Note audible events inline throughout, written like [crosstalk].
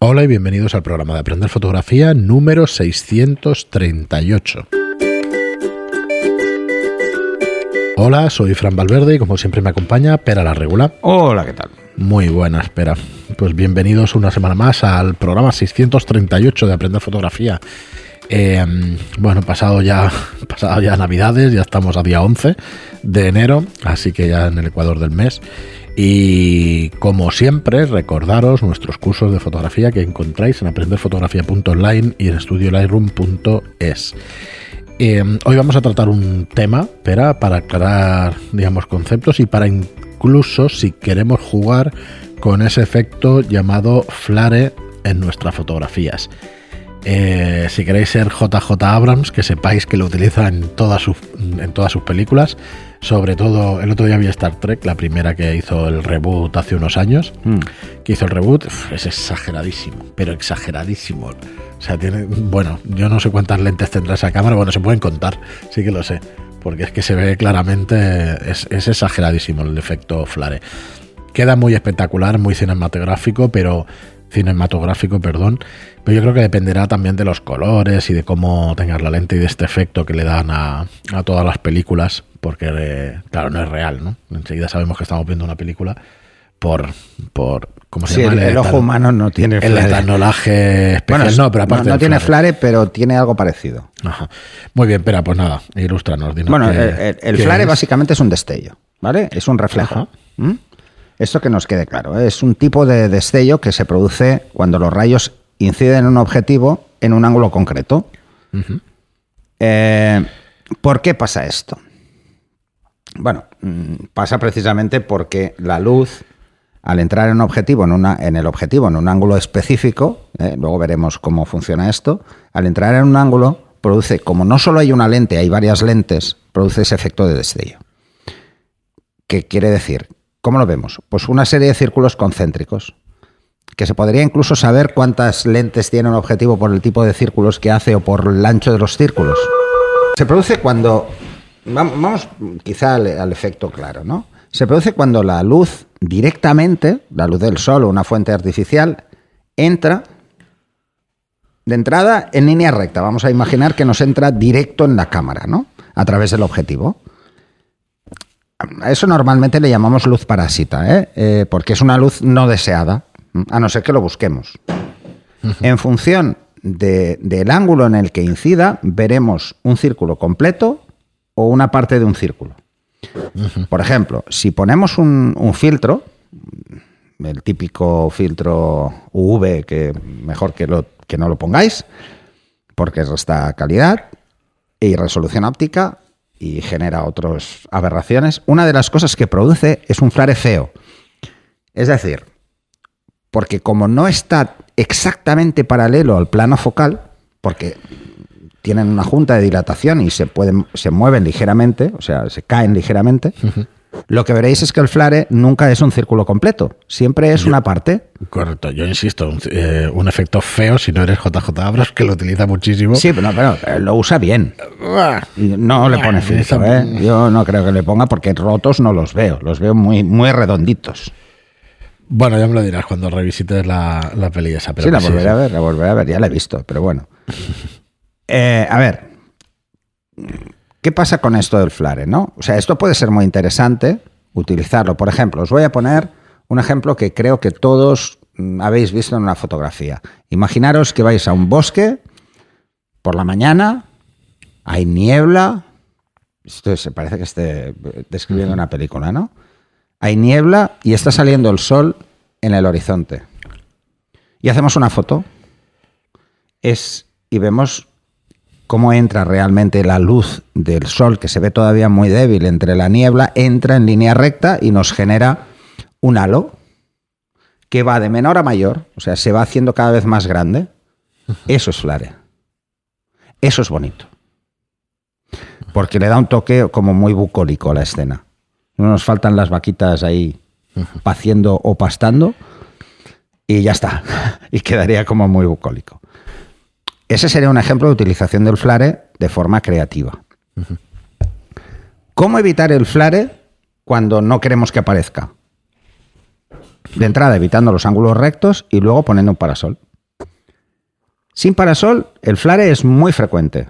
Hola y bienvenidos al programa de Aprender Fotografía número 638. Hola, soy Fran Valverde y como siempre me acompaña Pera la Regula. Hola, ¿qué tal? Muy buena, espera. Pues bienvenidos una semana más al programa 638 de Aprender Fotografía. Eh, bueno, pasado ya, [laughs] pasado ya Navidades, ya estamos a día 11 de enero, así que ya en el Ecuador del mes. Y como siempre, recordaros nuestros cursos de fotografía que encontráis en aprenderfotografía.online y en estudiolightroom.es. Eh, hoy vamos a tratar un tema para, para aclarar, digamos, conceptos y para incluso si queremos jugar con ese efecto llamado flare en nuestras fotografías. Eh, si queréis ser JJ Abrams, que sepáis que lo utiliza en todas sus, en todas sus películas. Sobre todo, el otro día vi Star Trek, la primera que hizo el reboot hace unos años. Mm. Que hizo el reboot, es exageradísimo, pero exageradísimo. O sea, tiene, bueno, yo no sé cuántas lentes tendrá esa cámara, bueno, se pueden contar, sí que lo sé. Porque es que se ve claramente, es, es exageradísimo el efecto flare. Queda muy espectacular, muy cinematográfico, pero cinematográfico, perdón, pero yo creo que dependerá también de los colores y de cómo tengas la lente y de este efecto que le dan a, a todas las películas, porque eh, claro, no es real, ¿no? Enseguida sabemos que estamos viendo una película por, por ¿cómo se Sí, llama? el, el ojo humano no tiene el etanolaje especial, Bueno, no, pero aparte no, tiene flare. flare, pero tiene algo parecido. Ajá. Muy bien, pero pues nada, ilústranos. dinos Bueno, qué- el, flare es. básicamente es un destello, ¿vale? Es un reflejo. ¿Mm? Esto que nos quede claro. ¿eh? Es un tipo de destello que se produce cuando los rayos inciden en un objetivo en un ángulo concreto. Eh, ¿Por qué pasa esto? Bueno, mm, pasa precisamente porque la luz, al entrar en un objetivo, en, en el objetivo, en un ángulo específico, eh, luego veremos cómo funciona esto, al entrar en un ángulo, produce, como no solo hay una lente, hay varias lentes, produce ese efecto de destello. ¿Qué quiere decir? ¿Cómo lo vemos? Pues una serie de círculos concéntricos, que se podría incluso saber cuántas lentes tiene un objetivo por el tipo de círculos que hace o por el ancho de los círculos. Se produce cuando, vamos quizá al, al efecto claro, ¿no? Se produce cuando la luz directamente, la luz del sol o una fuente artificial, entra de entrada en línea recta. Vamos a imaginar que nos entra directo en la cámara, ¿no? A través del objetivo. A eso normalmente le llamamos luz parásita, ¿eh? Eh, porque es una luz no deseada, a no ser que lo busquemos. En función de- del ángulo en el que incida, veremos un círculo completo o una parte de un círculo. Por ejemplo, si ponemos un, un filtro, el típico filtro UV, que mejor que, lo, que no lo pongáis, porque resta calidad y resolución óptica y genera otras aberraciones, una de las cosas que produce es un flare feo. Es decir, porque como no está exactamente paralelo al plano focal, porque tienen una junta de dilatación y se pueden se mueven ligeramente, o sea, se caen ligeramente, lo que veréis es que el flare nunca es un círculo completo, siempre es una parte. Correcto, yo insisto, un, eh, un efecto feo si no eres JJ Abrams, que lo utiliza muchísimo. Sí, pero, pero, pero lo usa bien. Ah, No le pone Ah, filtro, esa- ¿eh? Yo no creo que le ponga porque rotos no los veo, los veo muy, muy redonditos. Bueno, ya me lo dirás cuando revisites la, la peli esa. Pero sí, la que volveré a ver, la volveré a ver, ya la he visto, pero bueno. [laughs] Eh, a ver, ¿qué pasa con esto del flare, no? O sea, esto puede ser muy interesante utilizarlo. Por ejemplo, os voy a poner un ejemplo que creo que todos mm, habéis visto en una fotografía. Imaginaros que vais a un bosque por la mañana, hay niebla. Esto se parece que esté describiendo una película, ¿no? Hay niebla y está saliendo el sol en el horizonte. Y hacemos una foto. Es, y vemos cómo entra realmente la luz del sol, que se ve todavía muy débil entre la niebla, entra en línea recta y nos genera un halo que va de menor a mayor, o sea, se va haciendo cada vez más grande. [laughs] Eso es flare. Eso es bonito. Porque le da un toque como muy bucólico a la escena. No nos faltan las vaquitas ahí paciendo o pastando y ya está. [laughs] Y quedaría como muy bucólico. Ese sería un ejemplo de utilización del flare de forma creativa. ¿Cómo evitar el flare cuando no queremos que aparezca? De entrada, evitando los ángulos rectos y luego poniendo un parasol. Sin parasol, el flare es muy frecuente.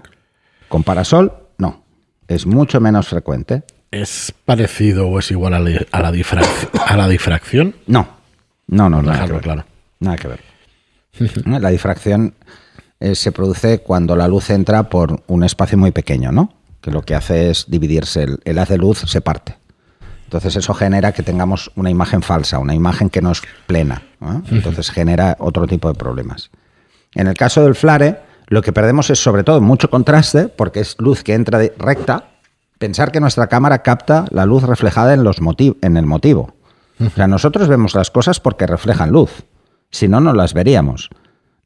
Con parasol, no. Es mucho menos frecuente. ¿Es parecido o es igual a la, a la, difrac- a la difracción? No. No, no, nada que Dejarlo ver. claro. Nada que ver. [laughs] La difracción eh, se produce cuando la luz entra por un espacio muy pequeño, ¿no? Que lo que hace es dividirse, el, el haz de luz se parte. Entonces eso genera que tengamos una imagen falsa, una imagen que no es plena. ¿no? Entonces genera otro tipo de problemas. En el caso del flare, lo que perdemos es sobre todo mucho contraste, porque es luz que entra de- recta. Pensar que nuestra cámara capta la luz reflejada en, los motiv- en el motivo. O sea, nosotros vemos las cosas porque reflejan luz. Si no, no las veríamos.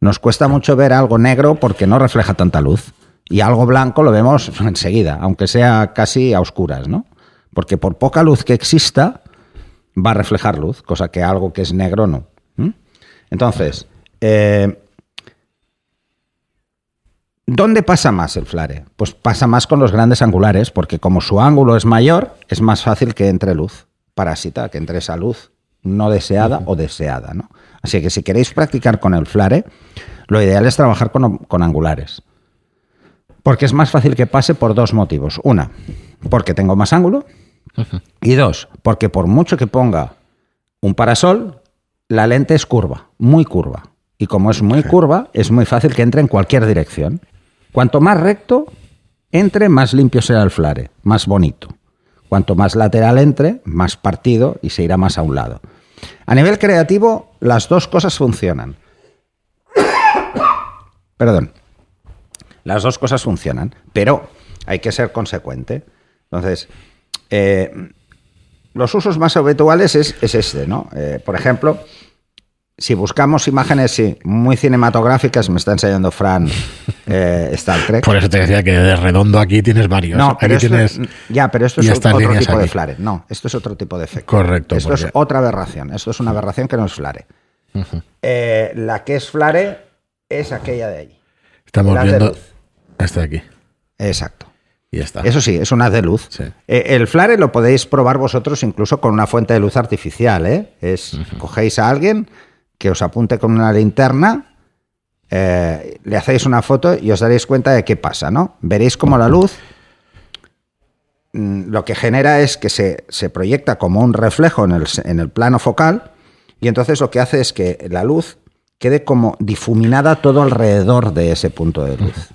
Nos cuesta mucho ver algo negro porque no refleja tanta luz. Y algo blanco lo vemos [laughs] enseguida, aunque sea casi a oscuras, ¿no? Porque por poca luz que exista, va a reflejar luz, cosa que algo que es negro no. Entonces, eh, ¿dónde pasa más el flare? Pues pasa más con los grandes angulares, porque como su ángulo es mayor, es más fácil que entre luz parásita, que entre esa luz no deseada o deseada. ¿no? Así que si queréis practicar con el flare, lo ideal es trabajar con, con angulares. Porque es más fácil que pase por dos motivos. Una, porque tengo más ángulo. Y dos, porque por mucho que ponga un parasol, la lente es curva, muy curva. Y como es muy curva, es muy fácil que entre en cualquier dirección. Cuanto más recto entre, más limpio será el flare, más bonito. Cuanto más lateral entre, más partido y se irá más a un lado. A nivel creativo, las dos cosas funcionan. [coughs] Perdón. Las dos cosas funcionan, pero hay que ser consecuente. Entonces, eh, los usos más habituales es, es este, ¿no? Eh, por ejemplo, si buscamos imágenes sí, muy cinematográficas, me está enseñando Fran [laughs] eh, Star Trek. Por eso te decía que de redondo aquí tienes varios. No, aquí pero esto, tienes ya, pero esto es otro tipo de flare. No, esto es otro tipo de efecto. Correcto, Esto es otra aberración. Esto es una aberración que no es flare. Eh, la que es flare es aquella de ahí. Estamos Las viendo de aquí. Exacto. Y está. Eso sí, es una de luz. Sí. Eh, el flare lo podéis probar vosotros incluso con una fuente de luz artificial. ¿eh? Es, Cogéis a alguien que os apunte con una linterna, eh, le hacéis una foto y os daréis cuenta de qué pasa. ¿no? Veréis como la luz mm, lo que genera es que se, se proyecta como un reflejo en el, en el plano focal y entonces lo que hace es que la luz quede como difuminada todo alrededor de ese punto de luz.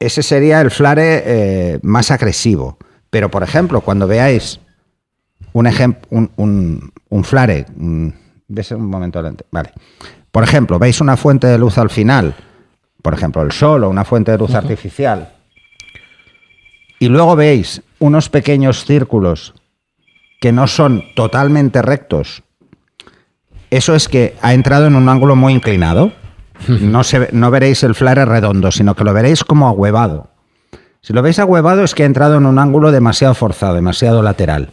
Ese sería el flare eh, más agresivo. Pero, por ejemplo, cuando veáis un un, un, un flare, mm, ves un momento adelante, vale. Por ejemplo, veis una fuente de luz al final, por ejemplo, el sol o una fuente de luz artificial, y luego veis unos pequeños círculos que no son totalmente rectos, eso es que ha entrado en un ángulo muy inclinado. No, se, no veréis el flare redondo, sino que lo veréis como ahuevado. Si lo veis ahuevado es que ha entrado en un ángulo demasiado forzado, demasiado lateral.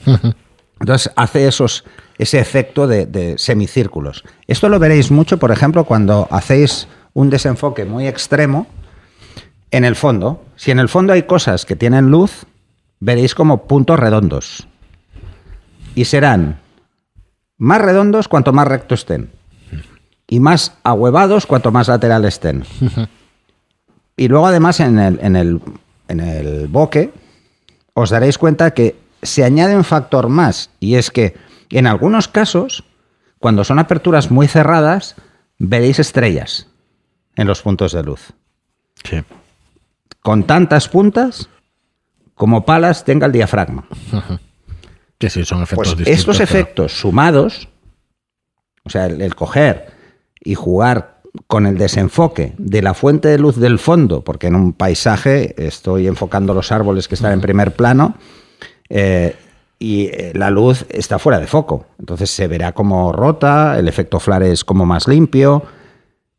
Entonces hace esos, ese efecto de, semicírculos. Esto lo veréis mucho, por ejemplo, cuando hacéis un desenfoque muy extremo en el fondo. Si en el fondo hay cosas que tienen luz, veréis como puntos redondos. Y serán más redondos cuanto más rectos estén. Y más ahuevados cuanto más lateral estén. Y luego además en el, en el, en el bokeh os daréis cuenta que se añade un factor más. Y es que en algunos casos, cuando son aperturas muy cerradas, veréis estrellas en los puntos de luz. Sí. Con tantas puntas como palas tenga el diafragma. [laughs] Que sí, son efectos Pues distintos. estos pero- efectos sumados, o sea, el, el coger y jugar con el desenfoque de la fuente de luz del fondo, porque en un paisaje estoy enfocando los árboles que están en primer plano eh, y eh, la luz está fuera de foco, entonces se verá como rota, el efecto flare es como más limpio.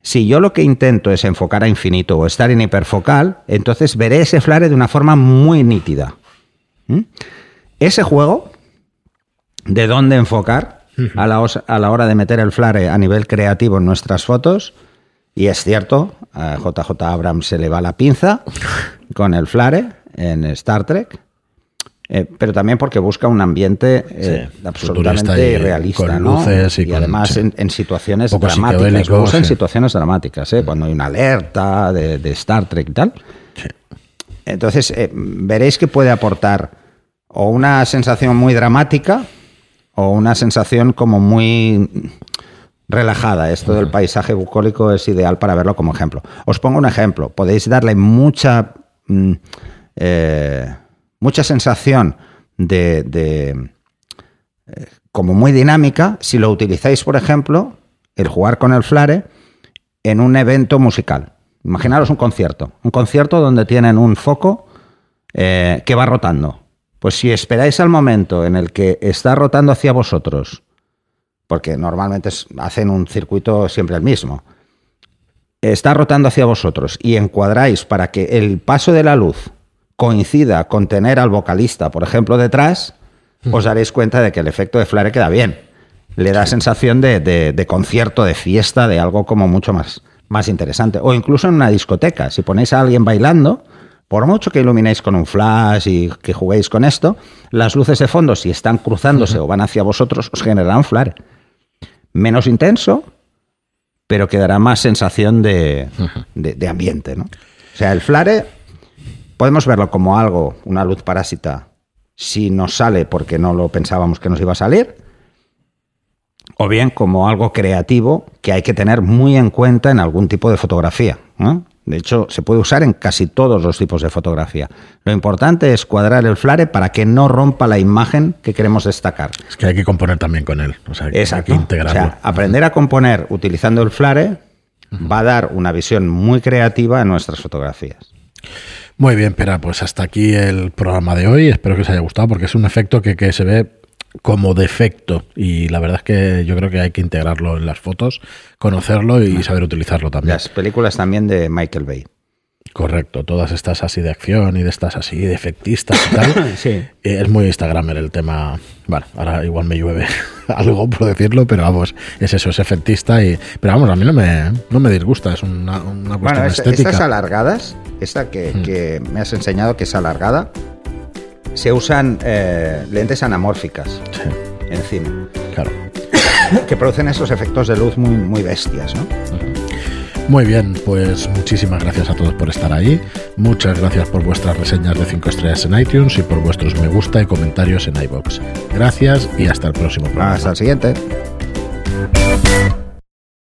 Si yo lo que intento es enfocar a infinito o estar en hiperfocal, entonces veré ese flare de una forma muy nítida. ¿Mm? Ese juego de dónde enfocar a la, a la hora de meter el flare a nivel creativo en nuestras fotos. Y es cierto, a JJ Abrams se le va la pinza [laughs] con el flare en Star Trek. Eh, pero también porque busca un ambiente eh, Sí, absolutamente y realista, con ¿no? y además en, en situaciones dramáticas. Lo usa en situaciones dramáticas, ¿eh? cuando hay una alerta de, de Star Trek y tal. Sí. Entonces, eh, veréis que puede aportar o una sensación muy dramática o una sensación como muy relajada. Esto del paisaje bucólico es ideal para verlo como ejemplo. Os pongo un ejemplo. Podéis darle mucha, mm, eh, mucha sensación de, de, eh, como muy dinámica si lo utilizáis, por ejemplo, el jugar con el flare en un evento musical. Imaginaros un concierto. Un concierto donde tienen un foco eh, que va rotando. Pues si esperáis al momento en el que está rotando hacia vosotros, porque normalmente hacen un circuito siempre el mismo, está rotando hacia vosotros y encuadráis para que el paso de la luz coincida con tener al vocalista, por ejemplo, detrás, os daréis cuenta de que el efecto de flare queda bien. Le da sensación de, de- de concierto, de fiesta, de algo como mucho más, más interesante. O incluso en una discoteca, si ponéis a alguien bailando, por mucho que iluminéis con un flash y que juguéis con esto, las luces de fondo, si están cruzándose o van hacia vosotros, os generarán flare. Menos intenso, pero que dará más sensación de, de- de ambiente. ¿no? O sea, el flare podemos verlo como algo, una luz parásita, si nos sale porque no lo pensábamos que nos iba a salir, o bien como algo creativo que hay que tener muy en cuenta en algún tipo de fotografía. ¿no? De hecho, se puede usar en casi todos los tipos de fotografía. Lo importante es cuadrar el flare para que no rompa la imagen que queremos destacar. Es que hay que componer también con él. O sea, Exacto. hay que integrarlo. O sea, aprender a componer utilizando el flare va a dar una visión muy creativa en nuestras fotografías. Muy bien, Pera, pues hasta aquí el programa de hoy. Espero que os haya gustado porque es un efecto que, que se ve como defecto y la verdad es que yo creo que hay que integrarlo en las fotos, conocerlo y saber utilizarlo también. Las películas también de Michael Bay. Correcto, todas estas así de acción y de estas así de efectistas y tal. [laughs] Sí. Eh, Es muy Instagramer el tema. Bueno, ahora igual me llueve [laughs] algo por decirlo, pero vamos, es eso, es efectista y. Pero vamos, a mí no me, no me disgusta, es una, una cuestión Bueno, es- estética. estas alargadas, esta que, que me has enseñado que es alargada, se usan eh, lentes anamórficas Sí, encima, claro. [coughs] que producen esos efectos de luz muy, muy bestias, ¿no? Muy bien, pues muchísimas gracias a todos por estar ahí. Muchas gracias por vuestras reseñas de 5 estrellas en iTunes y por vuestros me gusta y comentarios en iBox. Gracias y hasta el próximo programa. Hasta el siguiente.